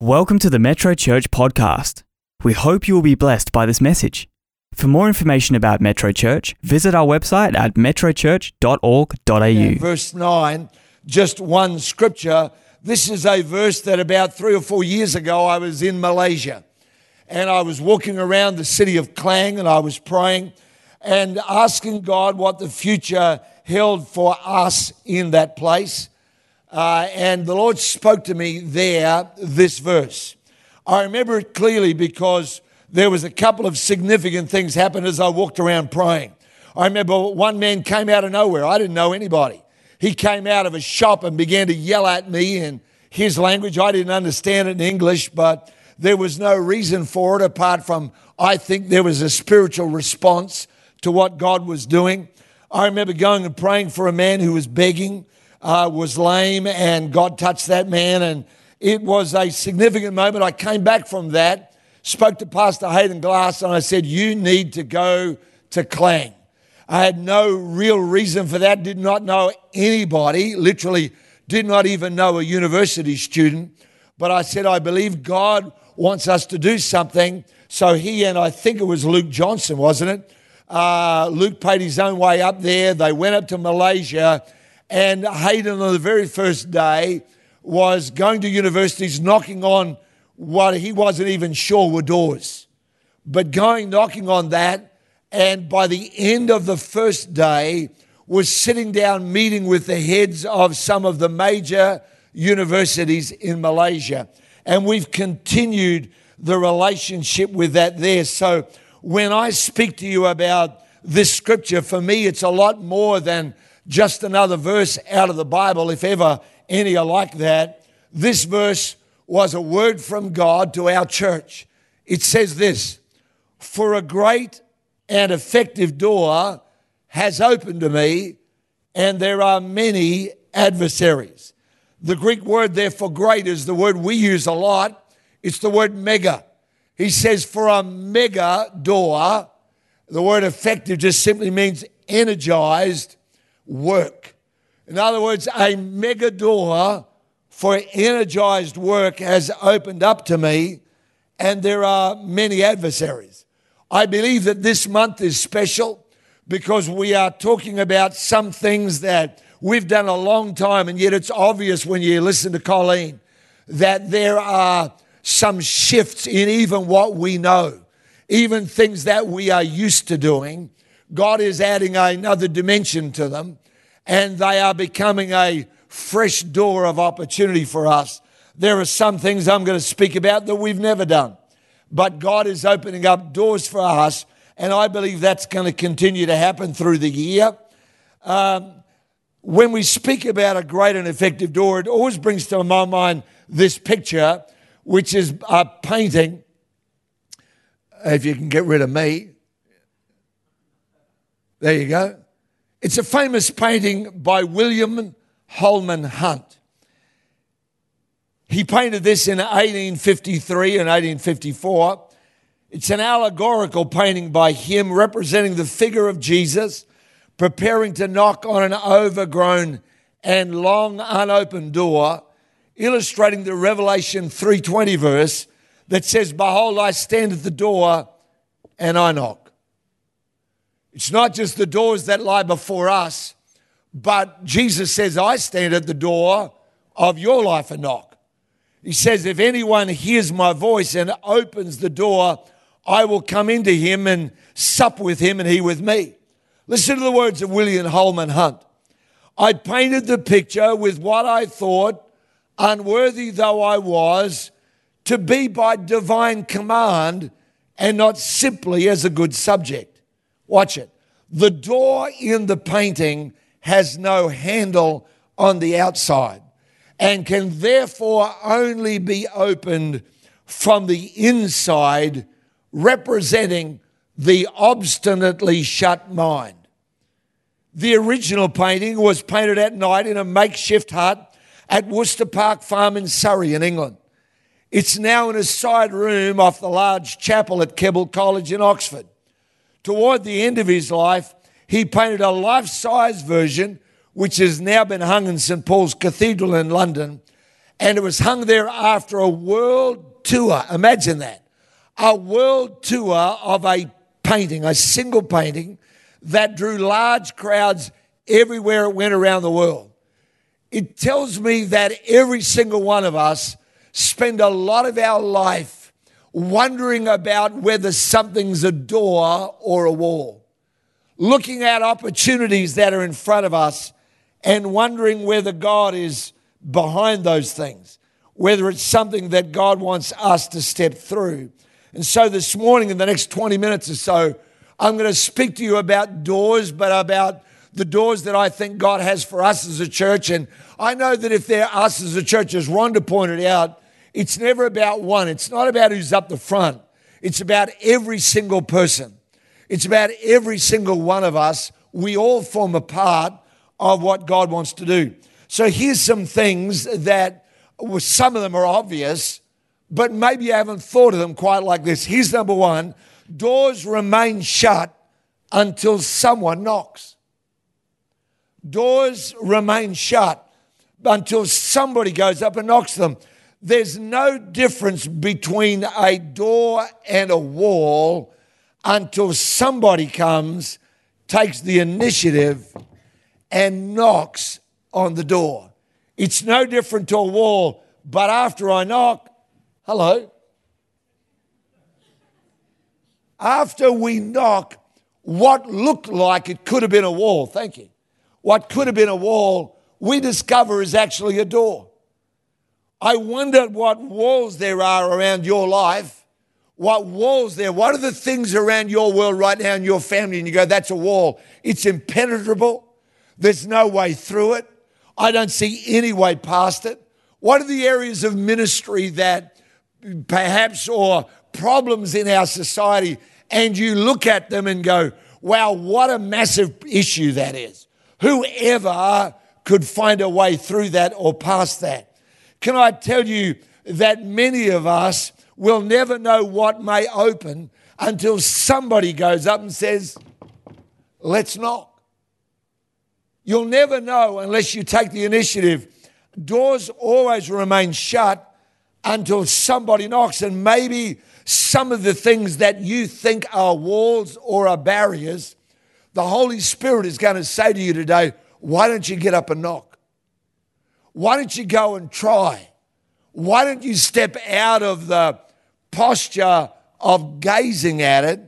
Welcome to the Metro Church podcast. We hope you will be blessed by this message. For more information about Metro Church, visit our website at metrochurch.org.au. verse 9, just one scripture. This is a verse that about three or four years ago I was in Malaysia and I was walking around the city of Klang and I was praying and asking God what the future held for us in that place. Uh, and the Lord spoke to me there this verse. I remember it clearly because there was a couple of significant things happened as I walked around praying. I remember one man came out of nowhere. I didn't know anybody. He came out of a shop and began to yell at me in his language. I didn't understand it in English, but there was no reason for it apart from I think there was a spiritual response to what God was doing. I remember going and praying for a man who was begging uh, was lame, and God touched that man, and it was a significant moment. I came back from that, spoke to Pastor Hayden Glass, and I said, You need to go to Klang. I had no real reason for that, did not know anybody, literally did not even know a university student. But I said, I believe God wants us to do something. So he and I think it was Luke Johnson, wasn't it? Uh, Luke paid his own way up there. They went up to Malaysia and Hayden, on the very first day, was going to universities knocking on what he wasn't even sure were doors. But going knocking on that, and by the end of the first day, was sitting down meeting with the heads of some of the major universities in Malaysia. And we've continued the relationship with that there. So when I speak to you about this scripture, for me, it's a lot more than just another verse out of the Bible, if ever any are like that. This verse was a word from God to our church. It says this For a great and effective door has opened to me, and there are many adversaries. The Greek word there for great is the word we use a lot. It's the word mega. He says, for a mega door, the word effective just simply means energized work. In other words, a mega door for energized work has opened up to me, and there are many adversaries. I believe that this month is special because we are talking about some things that we've done a long time, and yet it's obvious when you listen to Colleen that there are some shifts in even what we know, even things that we are used to doing. God is adding another dimension to them, and they are becoming a fresh door of opportunity for us. There are some things I'm going to speak about that we've never done, but God is opening up doors for us, and I believe that's going to continue to happen through the year. Um, when we speak about a great and effective door, it always brings to my mind this picture, which is a painting. If you can get rid of me, there you go. It's a famous painting by William Holman Hunt. He painted this in 1853 and 1854. It's an allegorical painting by him representing the figure of Jesus preparing to knock on an overgrown and long unopened door, illustrating the Revelation 3:20 verse that says, "Behold, I stand at the door and I knock." It's not just the doors that lie before us, but Jesus says, I stand at the door of your life and knock. He says, If anyone hears my voice and opens the door, I will come into him and sup with him and he with me. Listen to the words of William Holman Hunt. I painted the picture with what I thought, unworthy though I was, to be by divine command and not simply as a good subject. Watch it. The door in the painting has no handle on the outside and can therefore only be opened from the inside, representing the obstinately shut mind. The original painting was painted at night in a makeshift hut at Worcester Park Farm in Surrey, in England. It's now in a side room off the large chapel at Keble College in Oxford toward the end of his life, he painted a life size version, which has now been hung in St. Paul's Cathedral in London. And it was hung there after a world tour. Imagine that. A world tour of a painting, a single painting that drew large crowds everywhere it went around the world. It tells me that every single one of us spend a lot of our life wondering about whether something's a door or a wall, looking at opportunities that are in front of us and wondering whether God is behind those things, whether it's something that God wants us to step through. And so this morning, in the next 20 minutes or so, I'm going to speak to you about doors, but about the doors that I think God has for us as a church. And I know that if they're us as a church, as Rhonda pointed out, it's never about one. It's not about who's up the front. It's about every single person. It's about every single one of us. We all form a part of what God wants to do. So here's some things that well, some of them are obvious, but maybe you haven't thought of them quite like this. Here's number one doors remain shut until someone knocks. Doors remain shut until somebody goes up and knocks them. There's no difference between a door and a wall until somebody comes, takes the initiative, and knocks on the door. It's no different to a wall, but after I knock, hello. After we knock, what looked like it could have been a wall, thank you. What could have been a wall, we discover is actually a door. I wonder what walls there are around your life. What walls there? What are the things around your world right now in your family? And you go, that's a wall. It's impenetrable. There's no way through it. I don't see any way past it. What are the areas of ministry that perhaps or problems in our society and you look at them and go, wow, what a massive issue that is. Whoever could find a way through that or past that. Can I tell you that many of us will never know what may open until somebody goes up and says, let's knock. You'll never know unless you take the initiative. Doors always remain shut until somebody knocks, and maybe some of the things that you think are walls or are barriers, the Holy Spirit is going to say to you today, why don't you get up and knock? Why don't you go and try? Why don't you step out of the posture of gazing at it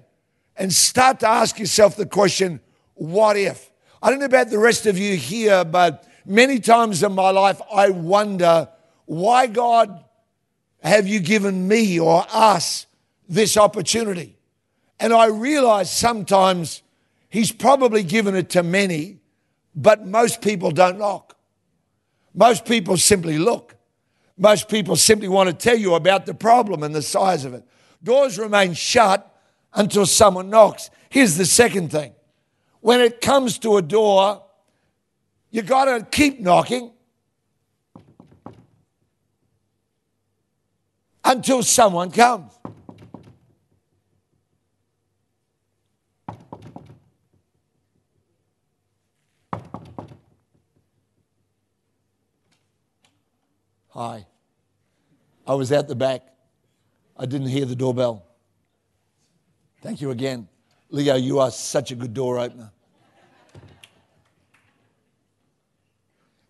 and start to ask yourself the question, what if? I don't know about the rest of you here, but many times in my life I wonder why God have you given me or us this opportunity. And I realize sometimes he's probably given it to many, but most people don't knock. Most people simply look. Most people simply want to tell you about the problem and the size of it. Doors remain shut until someone knocks. Here's the second thing when it comes to a door, you got to keep knocking until someone comes. Hi. I was at the back. I didn't hear the doorbell. Thank you again. Leo, you are such a good door opener.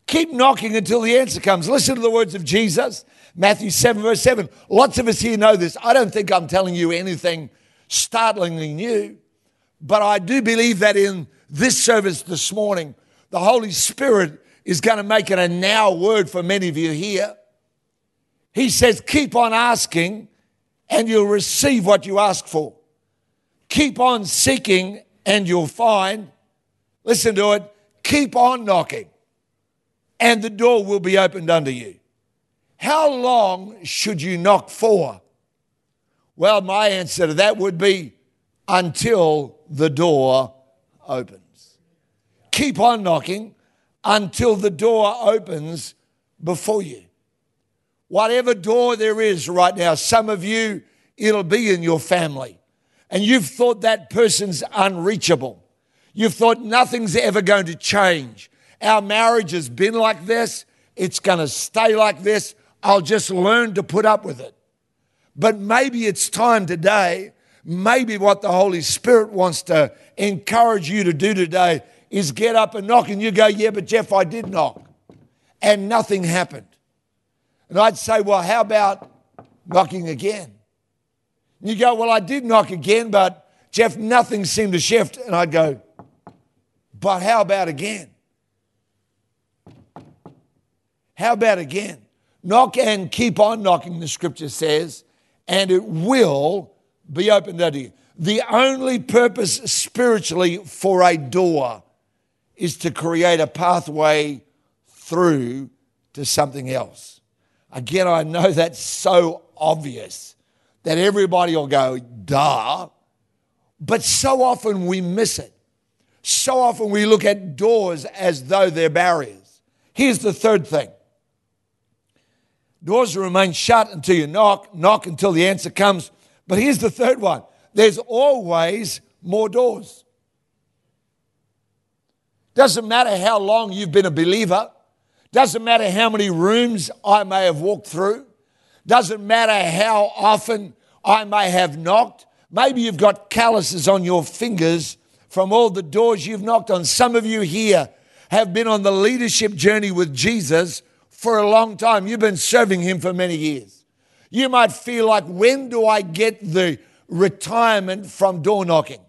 Keep knocking until the answer comes. Listen to the words of Jesus, Matthew 7, verse 7. Lots of us here know this. I don't think I'm telling you anything startlingly new, but I do believe that in this service this morning, the Holy Spirit is going to make it a now word for many of you here. He says, Keep on asking, and you'll receive what you ask for. Keep on seeking, and you'll find. Listen to it. Keep on knocking, and the door will be opened unto you. How long should you knock for? Well, my answer to that would be until the door opens. Keep on knocking until the door opens before you. Whatever door there is right now, some of you, it'll be in your family. And you've thought that person's unreachable. You've thought nothing's ever going to change. Our marriage has been like this. It's going to stay like this. I'll just learn to put up with it. But maybe it's time today, maybe what the Holy Spirit wants to encourage you to do today is get up and knock. And you go, Yeah, but Geoff, I did knock. And nothing happened. And I'd say, Well, how about knocking again? And you go, Well, I did knock again, but Geoff, nothing seemed to shift. And I'd go, But how about again? How about again? Knock and keep on knocking, the scripture says, and it will be opened unto you. The only purpose spiritually for a door is to create a pathway through to something else. Again, I know that's so obvious that everybody will go, duh. But so often we miss it. So often we look at doors as though they're barriers. Here's the third thing doors remain shut until you knock, knock until the answer comes. But here's the third one there's always more doors. Doesn't matter how long you've been a believer, doesn't matter how many rooms I may have walked through, doesn't matter how often I may have knocked. Maybe you've got calluses on your fingers from all the doors you've knocked on. Some of you here have been on the leadership journey with Jesus for a long time. You've been serving Him for many years. You might feel like, when do I get the retirement from door knocking?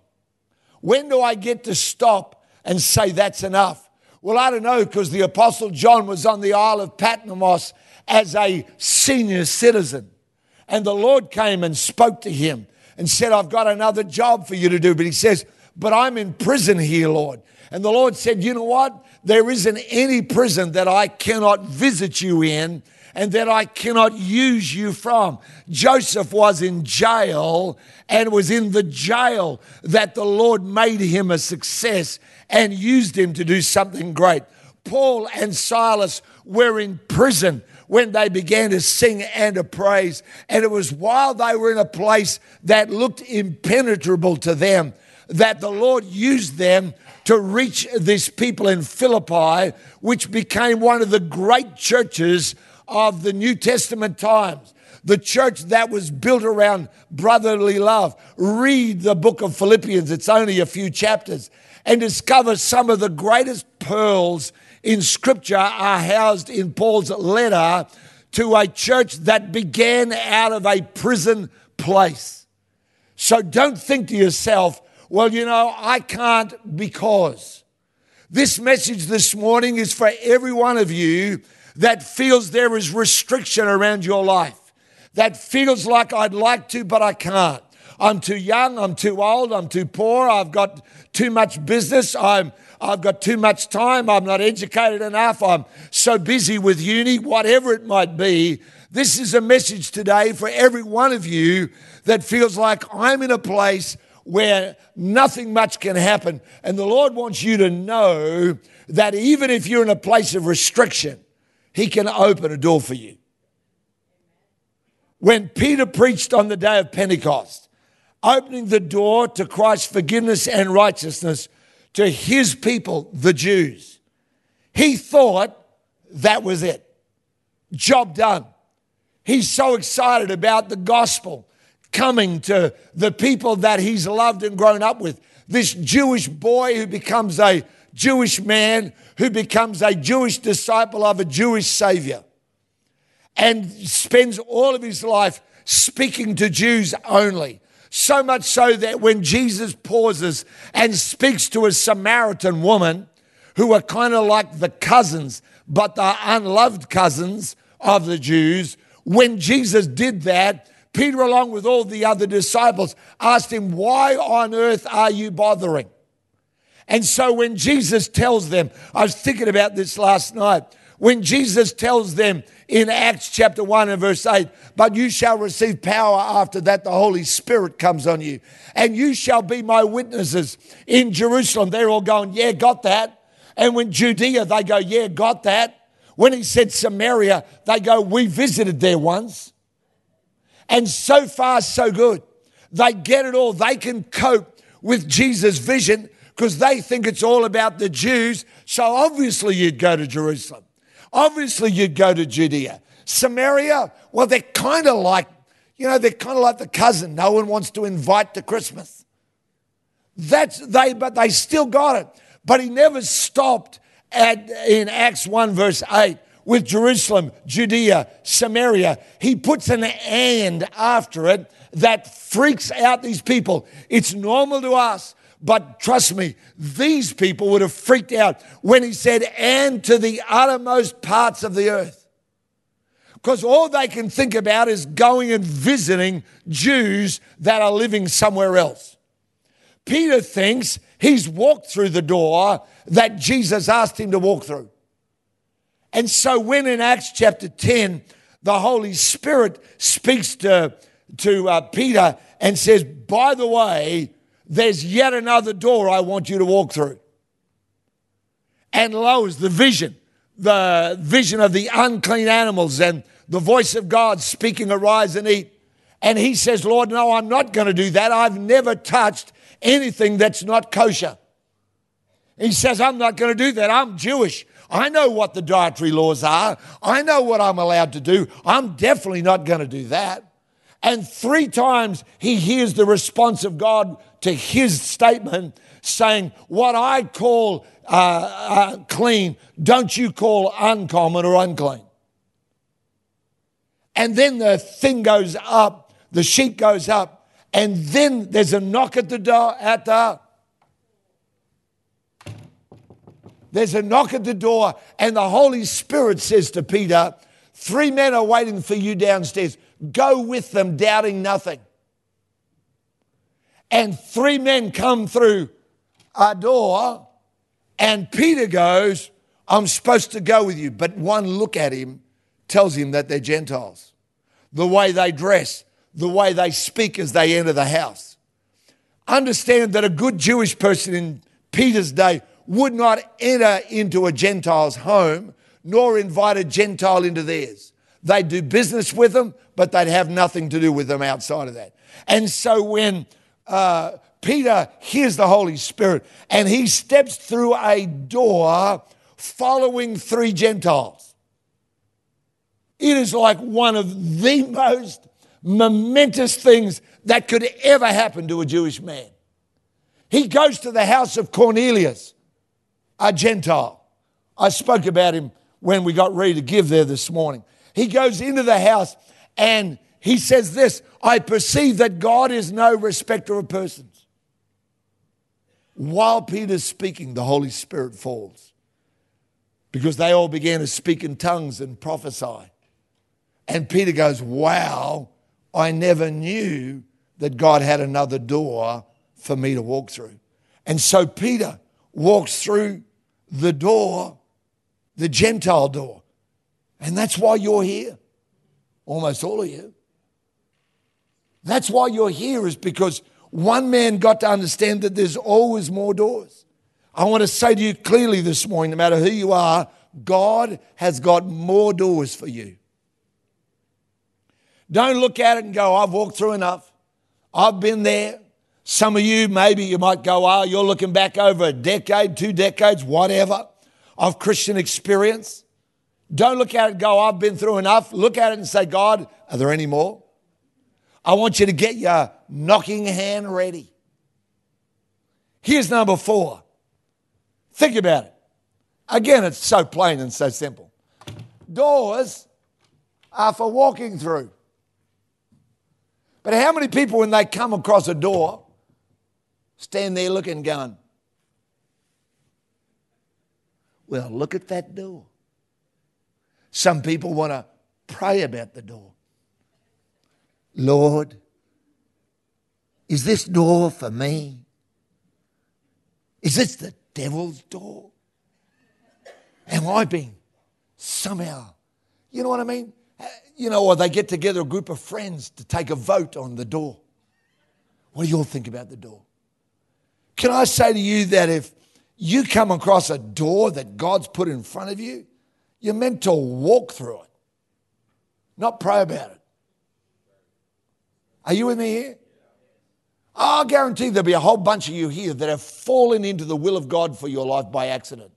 When do I get to stop and say that's enough? Well, I don't know because the Apostle John was on the Isle of Patmos as a senior citizen. And the Lord came and spoke to him and said, I've got another job for you to do. But he says, But I'm in prison here, Lord. And the Lord said, You know what? There isn't any prison that I cannot visit you in and that I cannot use you from. Joseph was in jail and it was in the jail that the Lord made him a success and used him to do something great. Paul and Silas were in prison when they began to sing and to praise. And it was while they were in a place that looked impenetrable to them that the Lord used them to reach these people in Philippi, which became one of the great churches of the New Testament times. The church that was built around brotherly love. Read the book of Philippians, it's only a few chapters, and discover some of the greatest pearls in Scripture are housed in Paul's letter to a church that began out of a prison place. So don't think to yourself, well, you know, I can't because. This message this morning is for every one of you that feels there is restriction around your life, that feels like I'd like to, but I can't. I'm too young, I'm too old, I'm too poor, I've got too much business, I'm I've got too much time, I'm not educated enough, I'm so busy with uni, whatever it might be. This is a message today for every one of you that feels like I'm in a place where nothing much can happen. And the Lord wants you to know that even if you're in a place of restriction, He can open a door for you. When Peter preached on the day of Pentecost, opening the door to Christ's forgiveness and righteousness to his people, the Jews. He thought that was it. Job done. He's so excited about the gospel coming to the people that he's loved and grown up with. This Jewish boy who becomes a Jewish man, who becomes a Jewish disciple of a Jewish Savior, and spends all of his life speaking to Jews only. So much so that when Jesus pauses and speaks to a Samaritan woman, who are kind of like the cousins, but the unloved cousins of the Jews, when Jesus did that, Peter, along with all the other disciples, asked him, Why on earth are you bothering? And so when Jesus tells them, I was thinking about this last night, when Jesus tells them in Acts chapter 1 and verse 8, but you shall receive power after that the Holy Spirit comes on you, and you shall be my witnesses in Jerusalem. They're all going, Yeah, got that. And when Judea, they go, Yeah, got that. When he said Samaria, they go, We visited there once. And so far, so good. They get it all. They can cope with Jesus' vision because they think it's all about the Jews. So obviously, you'd go to Jerusalem. Obviously, you'd go to Judea. Samaria, well, they're kind of like, you know, they're kind of like the cousin no one wants to invite to Christmas. That's they, but they still got it. But he never stopped at in Acts 1, verse 8 with Jerusalem, Judea, Samaria. He puts an and after it that freaks out these people. It's normal to us, but trust me, these people would have freaked out when he said, and to the uttermost parts of the earth. Because all they can think about is going and visiting Jews that are living somewhere else. Peter thinks he's walked through the door that Jesus asked him to walk through. And so when in Acts chapter 10, the Holy Spirit speaks to, to uh, Peter and says, By the way, there's yet another door I want you to walk through. And lo, is the vision, the vision of the unclean animals and the voice of God speaking, Arise and eat. And he says, Lord, no, I'm not going to do that. I've never touched anything that's not kosher. He says, I'm not going to do that. I'm Jewish. I know what the dietary laws are. I know what I'm allowed to do. I'm definitely not going to do that. And three times he hears the response of God to his statement saying, What I call uh, uh, clean, don't you call uncommon or unclean. And then the thing goes up, the sheet goes up, and then there's a knock at the door at the There's a knock at the door, and the Holy Spirit says to Peter, Three men are waiting for you downstairs. Go with them, doubting nothing. And three men come through a door, and Peter goes, I'm supposed to go with you. But one look at him tells him that they're Gentiles. The way they dress, the way they speak as they enter the house. Understand that a good Jewish person in Peter's day would not enter into a Gentile's home nor invite a Gentile into theirs. They'd do business with them, but they'd have nothing to do with them outside of that. And so when uh, Peter hears the Holy Spirit and he steps through a door following three Gentiles, it is like one of the most momentous things that could ever happen to a Jewish man. He goes to the house of Cornelius a Gentile. I spoke about him when we got ready to give there this morning. He goes into the house and he says this I perceive that God is no respecter of persons. While Peter's speaking, the Holy Spirit falls because they all began to speak in tongues and prophesy. And Peter goes, Wow, I never knew that God had another door for me to walk through. And so Peter walks through the door, the Gentile door. And that's why you're here. Almost all of you. That's why you're here, is because one man got to understand that there's always more doors. I want to say to you clearly this morning no matter who you are, God has got more doors for you. Don't look at it and go, I've walked through enough. I've been there. Some of you, maybe you might go, oh, you're looking back over a decade, two decades, whatever, of Christian experience. Don't look at it go, I've been through enough. Look at it and say, God, are there any more? I want you to get your knocking hand ready. Here's number four. Think about it. Again, it's so plain and so simple. Doors are for walking through. But how many people, when they come across a door, stand there looking, going, Well, look at that door. Some people want to pray about the door. Lord, is this door for me? Is this the devil's door? Am I being somehow, you know what I mean? You know, or they get together a group of friends to take a vote on the door. What do you all think about the door? Can I say to you that if you come across a door that God's put in front of you, you're meant to walk through it, not pray about it. Are you with me here? I'll guarantee there'll be a whole bunch of you here that have fallen into the will of God for your life by accident.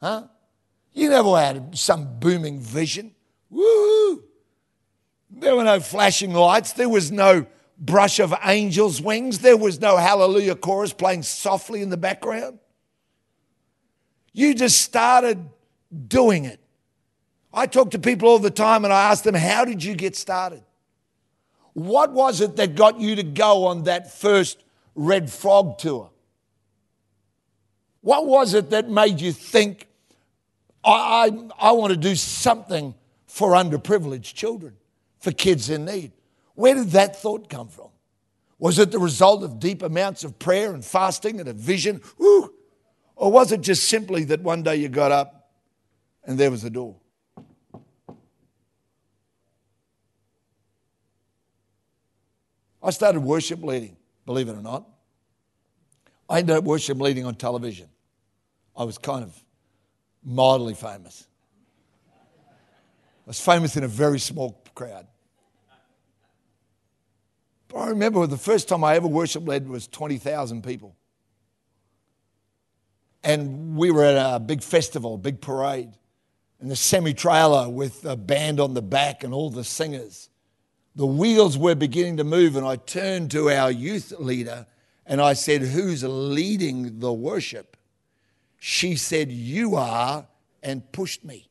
Huh? You never had some booming vision. Woo! There were no flashing lights. There was no brush of angels' wings. There was no hallelujah chorus playing softly in the background. You just started doing it. I talk to people all the time and I ask them, How did you get started? What was it that got you to go on that first Red Frog tour? What was it that made you think, I, I, I want to do something for underprivileged children, for kids in need? Where did that thought come from? Was it the result of deep amounts of prayer and fasting and a vision? Or was it just simply that one day you got up and there was a door? I started worship leading, believe it or not. I ended up worship leading on television. I was kind of mildly famous. I was famous in a very small crowd. But I remember the first time I ever worship led was 20,000 people. And we were at a big festival, big parade, and the semi trailer with a band on the back and all the singers. The wheels were beginning to move, and I turned to our youth leader and I said, Who's leading the worship? She said, You are, and pushed me.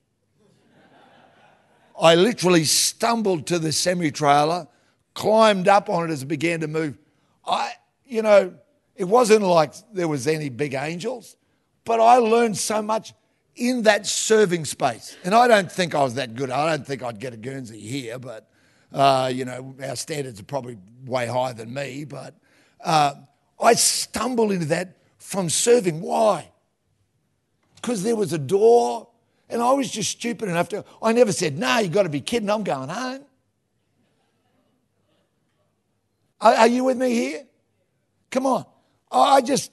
I literally stumbled to the semi trailer, climbed up on it as it began to move. I, you know, it wasn't like there was any big angels, but I learned so much in that serving space. And I don't think I was that good. I don't think I'd get a Guernsey here, but, uh, you know, our standards are probably way higher than me. But uh, I stumbled into that from serving. Why? Because there was a door, and I was just stupid enough to. I never said, "No, nah, you got to be kidding. I'm going home." Are, are you with me here? Come on. I just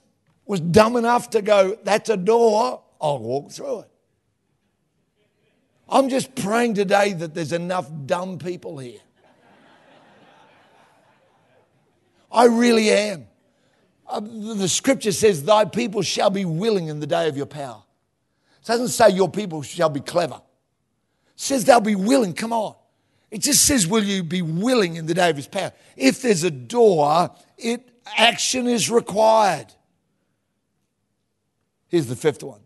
was dumb enough to go, that's a door, I'll walk through it. I'm just praying today that there's enough dumb people here. I really am. Uh, the scripture says, Thy people shall be willing in the day of your power. It doesn't say your people shall be clever. It says they'll be willing. Come on. It just says, Will you be willing in the day of his power? If there's a door, it action is required. Here's the fifth one.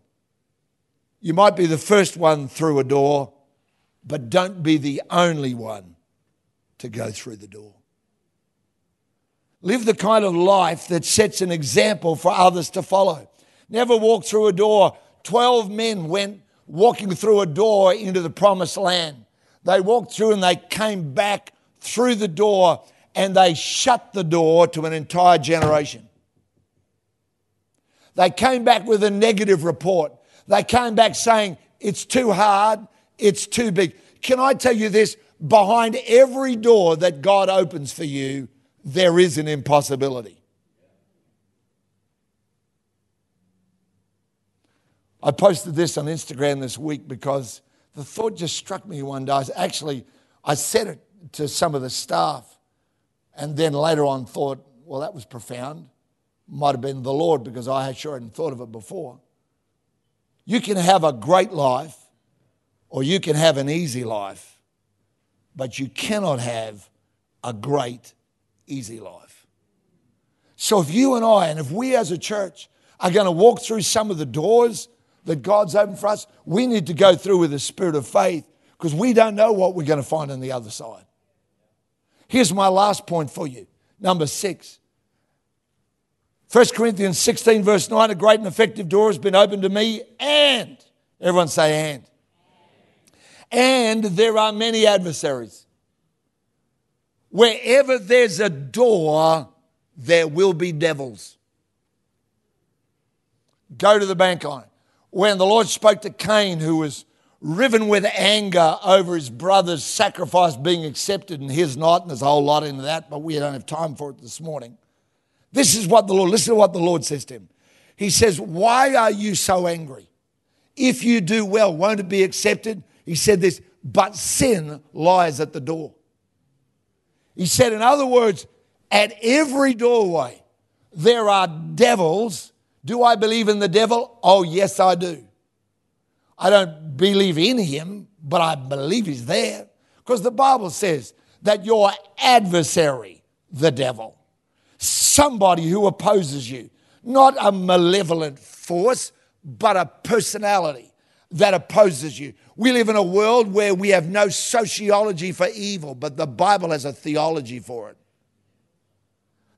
You might be the first one through a door, but don't be the only one to go through the door. Live the kind of life that sets an example for others to follow. Never walk through a door. Twelve men went walking through a door into the promised land. They walked through and they came back through the door and they shut the door to an entire generation. They came back with a negative report. They came back saying, it's too hard, it's too big. Can I tell you this? Behind every door that God opens for you, there is an impossibility. I posted this on Instagram this week because the thought just struck me one day. Actually, I said it to some of the staff, and then later on thought, well, that was profound might have been the Lord because I sure hadn't thought of it before. You can have a great life or you can have an easy life, but you cannot have a great, easy life. So if you and I, and if we as a church are going to walk through some of the doors that God's opened for us, we need to go through with a spirit of faith because we don't know what we're going to find on the other side. Here's my last point for you. Number six 1 Corinthians 16, verse 9, a great and effective door has been opened to me, and, everyone say, and. And there are many adversaries. Wherever there's a door, there will be devils. Go to the bank on it. When the Lord spoke to Cain, who was riven with anger over his brother's sacrifice being accepted and his not, and there's a whole lot into that, but we don't have time for it this morning. This is what the Lord, listen to what the Lord says to him. He says, Why are you so angry? If you do well, won't it be accepted? He said this, but sin lies at the door. He said, in other words, at every doorway, there are devils. Do I believe in the devil? Oh, yes, I do. I don't believe in him, but I believe he's there. Because the Bible says that your adversary, the devil, somebody who opposes you, not a malevolent force, but a personality that opposes you. We live in a world where we have no sociology for evil, but the Bible has a theology for it.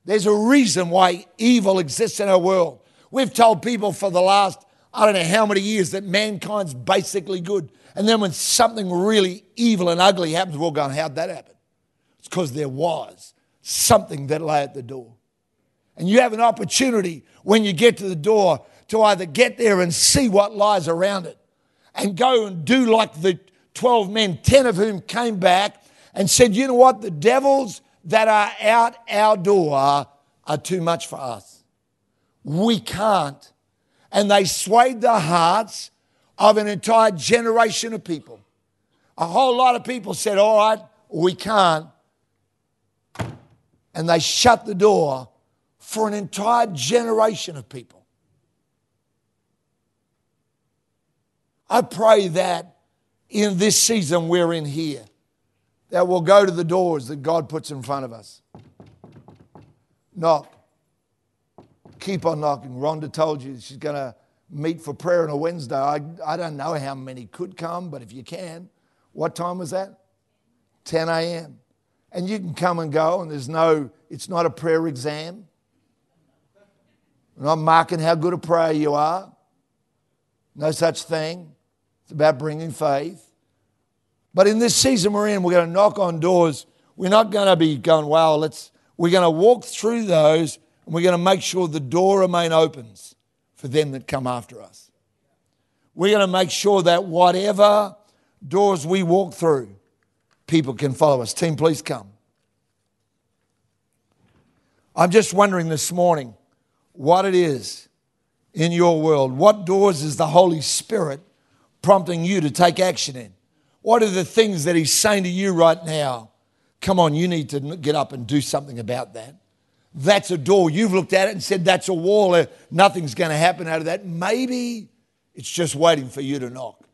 There's a reason why evil exists in our world. We've told people for the last, I don't know how many years, that mankind's basically good. And then when something really evil and ugly happens, we're going, how'd that happen? It's because there was something that lay at the door. And you have an opportunity when you get to the door to either get there and see what lies around it and go and do like the 12 men, 10 of whom came back and said, You know what? The devils that are out our door are too much for us. We can't. And they swayed the hearts of an entire generation of people. A whole lot of people said, All right, we can't. And they shut the door for an entire generation of people. I pray that in this season we're in here, that we'll go to the doors that God puts in front of us. Knock. Keep on knocking. Rhonda told you she's going to meet for prayer on a Wednesday. I, I don't know how many could come, but if you can, what time was that? 10 a.m. And you can come and go, and there's no, it's not a prayer exam. I'm not marking how good a prayer you are. No such thing. It's about bringing faith. But in this season we're in, we're going to knock on doors. We're not going to be going, wow, let's, we're going to walk through those and we're going to make sure the door remain opens for them that come after us. We're going to make sure that whatever doors we walk through, people can follow us. Team, please come. I'm just wondering this morning what it is in your world. What doors is the Holy Spirit prompting you to take action in? What are the things that He's saying to you right now? Come on, you need to get up and do something about that. That's a door. You've looked at it and said, That's a wall. Nothing's going to happen out of that. Maybe it's just waiting for you to knock.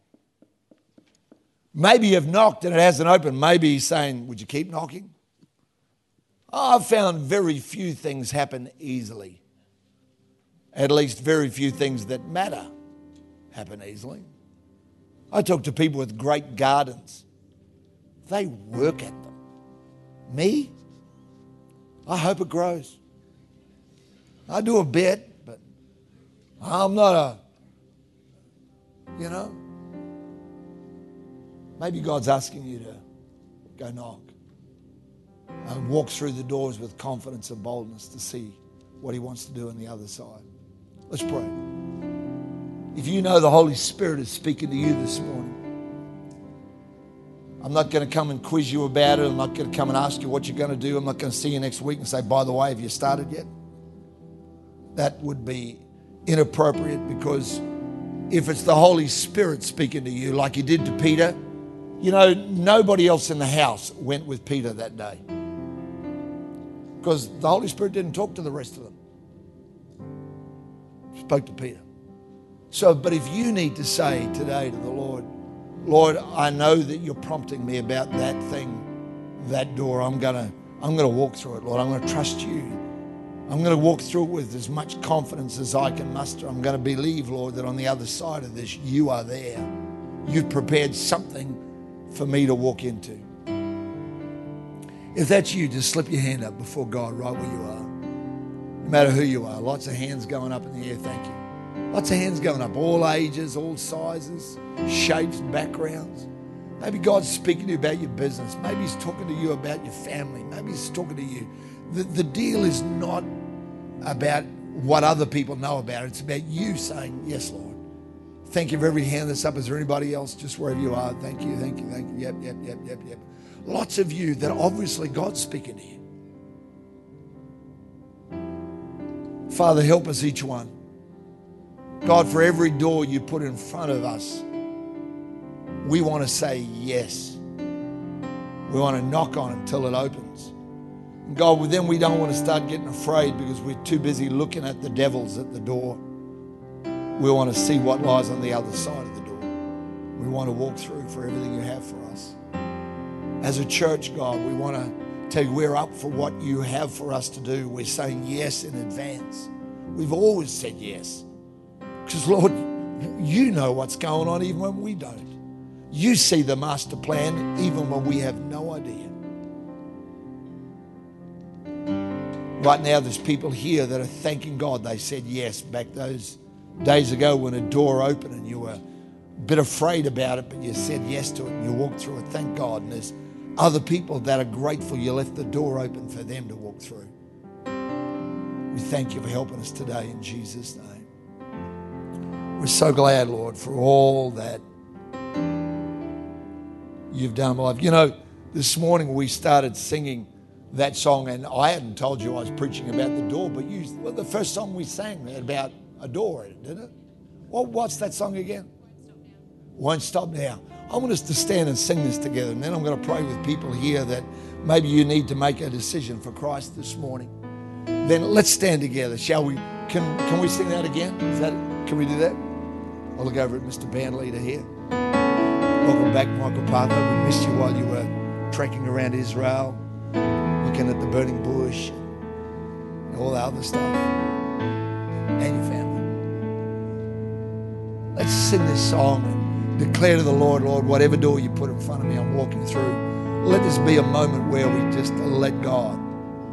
Maybe you've knocked and it hasn't opened. Maybe He's saying, Would you keep knocking? I've found very few things happen easily. At least, very few things that matter happen easily. I talk to people with great gardens. They work at them. Me? I hope it grows. I do a bit, but I'm not a, you know. Maybe God's asking you to go knock and walk through the doors with confidence and boldness to see what He wants to do on the other side. Let's pray. If you know the Holy Spirit is speaking to you this morning, I'm not going to come and quiz you about it. I'm not going to come and ask you what you're going to do. I'm not going to see you next week and say, by the way, have you started yet? That would be inappropriate because if it's the Holy Spirit speaking to you, like he did to Peter, you know, nobody else in the house went with Peter that day because the Holy Spirit didn't talk to the rest of them. Spoke to Peter. So, but if you need to say today to the Lord, Lord, I know that you're prompting me about that thing, that door. I'm gonna, I'm gonna walk through it, Lord. I'm gonna trust you. I'm gonna walk through it with as much confidence as I can muster. I'm gonna believe, Lord, that on the other side of this, you are there. You've prepared something for me to walk into. If that's you, just slip your hand up before God right where you are. No matter who you are. Lots of hands going up in the air. Thank you. Lots of hands going up, all ages, all sizes, shapes, backgrounds. Maybe God's speaking to you about your business. Maybe He's talking to you about your family. Maybe He's talking to you. The, the deal is not about what other people know about it, it's about you saying, Yes, Lord. Thank you for every hand that's up. Is there anybody else just wherever you are? Thank you, thank you, thank you. Yep, yep, yep, yep, yep. Lots of you that obviously God's speaking to you. Father, help us each one. God, for every door you put in front of us, we want to say yes. We want to knock on until it opens. And God, then we don't want to start getting afraid because we're too busy looking at the devils at the door. We want to see what lies on the other side of the door. We want to walk through for everything you have for us. As a church, God, we want to tell you we're up for what you have for us to do. We're saying yes in advance. We've always said yes. Because, Lord, you know what's going on even when we don't. You see the master plan even when we have no idea. Right now, there's people here that are thanking God they said yes back those days ago when a door opened and you were a bit afraid about it, but you said yes to it and you walked through it. Thank God. And there's other people that are grateful you left the door open for them to walk through. We thank you for helping us today in Jesus' name. We're so glad, Lord, for all that you've done my life. You know, this morning we started singing that song, and I hadn't told you I was preaching about the door, but you, well, the first song we sang about a door, didn't it? Well, what's that song again? Won't stop now. I want us to stand and sing this together, and then I'm going to pray with people here that maybe you need to make a decision for Christ this morning. Then let's stand together, shall we? Can can we sing that again? Is that can we do that? I'll look over at Mr. Band Leader here. Welcome back, Michael Parker. We missed you while you were trekking around Israel looking at the burning bush and all the other stuff and your family. Sing this song and declare to the Lord, Lord, whatever door you put in front of me, I'm walking through. Let this be a moment where we just let God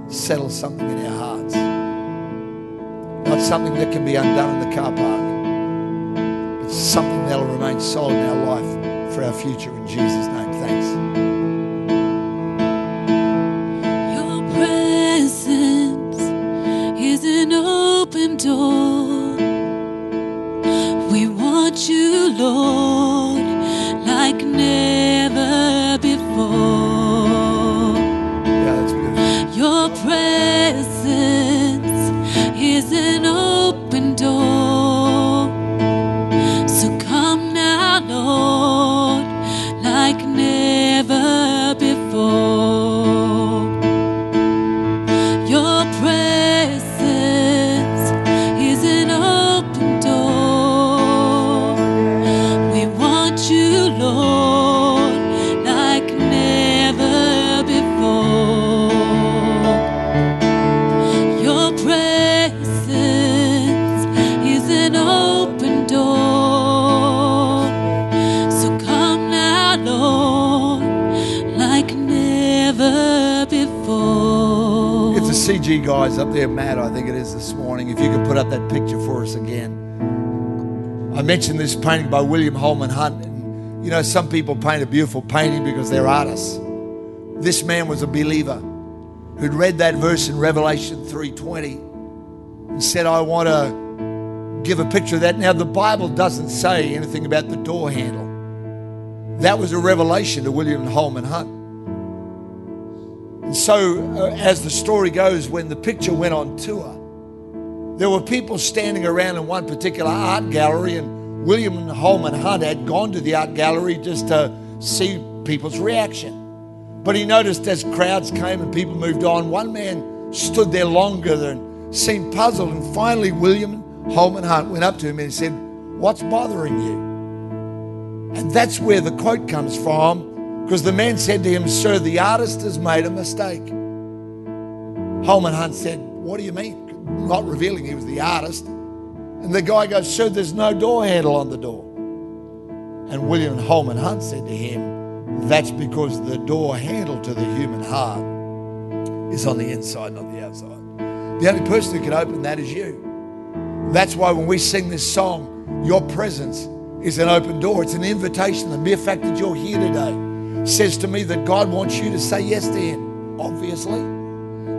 settle something in our hearts. Not something that can be undone in the car park, but something that'll remain solid in our life for our future in Jesus' name. Thanks. Up there, Matt, I think it is this morning. If you could put up that picture for us again. I mentioned this painting by William Holman Hunt. And, you know, some people paint a beautiful painting because they're artists. This man was a believer who'd read that verse in Revelation 3:20 and said, I want to give a picture of that. Now, the Bible doesn't say anything about the door handle. That was a revelation to William Holman Hunt. And so, uh, as the story goes, when the picture went on tour, there were people standing around in one particular art gallery, and William Holman Hunt had gone to the art gallery just to see people's reaction. But he noticed as crowds came and people moved on, one man stood there longer than seemed puzzled. And finally, William Holman Hunt went up to him and said, What's bothering you? And that's where the quote comes from, because the man said to him, Sir, the artist has made a mistake. Holman Hunt said, What do you mean? Not revealing he was the artist. And the guy goes, Sir, there's no door handle on the door. And William Holman Hunt said to him, That's because the door handle to the human heart is on the inside, not the outside. The only person who can open that is you. That's why when we sing this song, your presence is an open door. It's an invitation. The mere fact that you're here today says to me that God wants you to say yes to Him, obviously.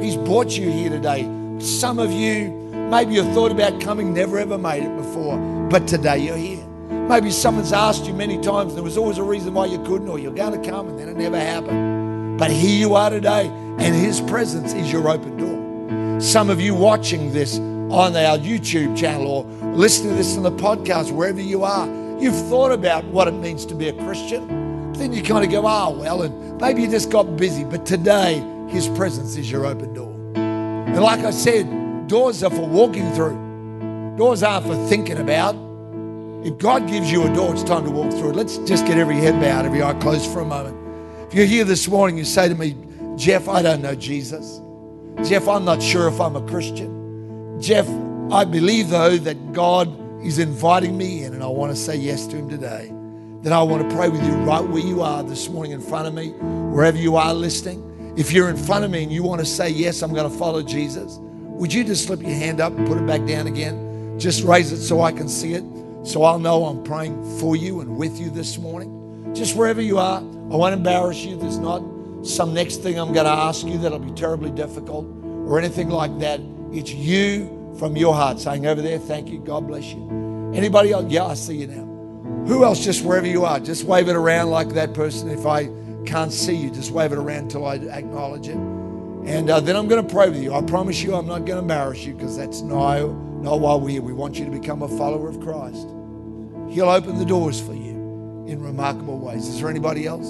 He's brought you here today. Some of you, maybe you thought about coming, never ever made it before, but today you're here. Maybe someone's asked you many times, there was always a reason why you couldn't, or you're going to come, and then it never happened. But here you are today, and His presence is your open door. Some of you watching this on our YouTube channel or listening to this on the podcast, wherever you are, you've thought about what it means to be a Christian. Then you kind of go, oh, well, and maybe you just got busy. But today, His presence is your open door. And like I said, doors are for walking through, doors aren't for thinking about. If God gives you a door, it's time to walk through it. Let's just get every head bowed, every eye closed for a moment. If you're here this morning, you say to me, Geoff, I don't know Jesus. Geoff, I'm not sure if I'm a Christian. Geoff, I believe though that God is inviting me in and I want to say yes to Him today. Then I want to pray with you right where you are this morning in front of me, wherever you are listening. If you're in front of me and you want to say, Yes, I'm going to follow Jesus, would you just slip your hand up and put it back down again? Just raise it so I can see it, so I'll know I'm praying for you and with you this morning. Just wherever you are, I won't embarrass you. There's not some next thing I'm going to ask you that'll be terribly difficult or anything like that. It's you from your heart saying over there, thank you, God bless you. Anybody else? Yeah, I see you now. Who else, just wherever you are, just wave it around like that person. If I can't see you, just wave it around until I acknowledge it. And uh, then I'm going to pray with you. I promise you I'm not going to embarrass you because that's not, not why we're here. We want you to become a follower of Christ. He'll open the doors for you in remarkable ways. Is there anybody else?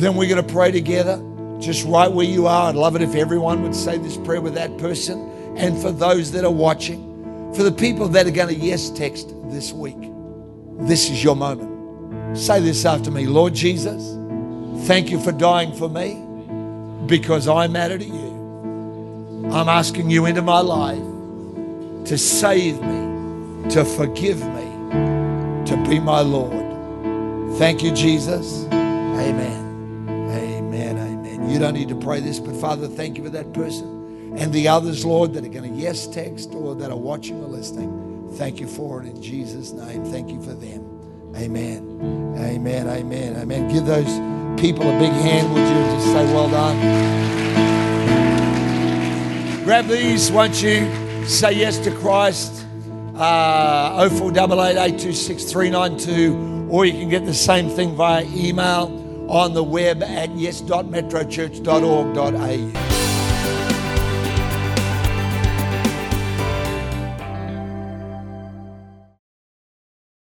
Then we're going to pray together, just right where you are. I'd love it if everyone would say this prayer with that person. And for those that are watching, for the people that are going to yes text this week, this is your moment. Say this after me Lord Jesus, thank you for dying for me because I matter to you. I'm asking you into my life to save me, to forgive me, to be my Lord. Thank you, Jesus. Amen. Amen. Amen. You don't need to pray this, but Father, thank you for that person and the others, Lord, that are going to yes text or that are watching or listening. Thank you for it in Jesus' name. Thank you for them. Amen. Amen. Amen. Amen. Give those people a big hand, would you? Just say, well done. Grab these, won't you? Say yes to Christ. Uh, 0488 or you can get the same thing via email on the web at yes.metrochurch.org.au.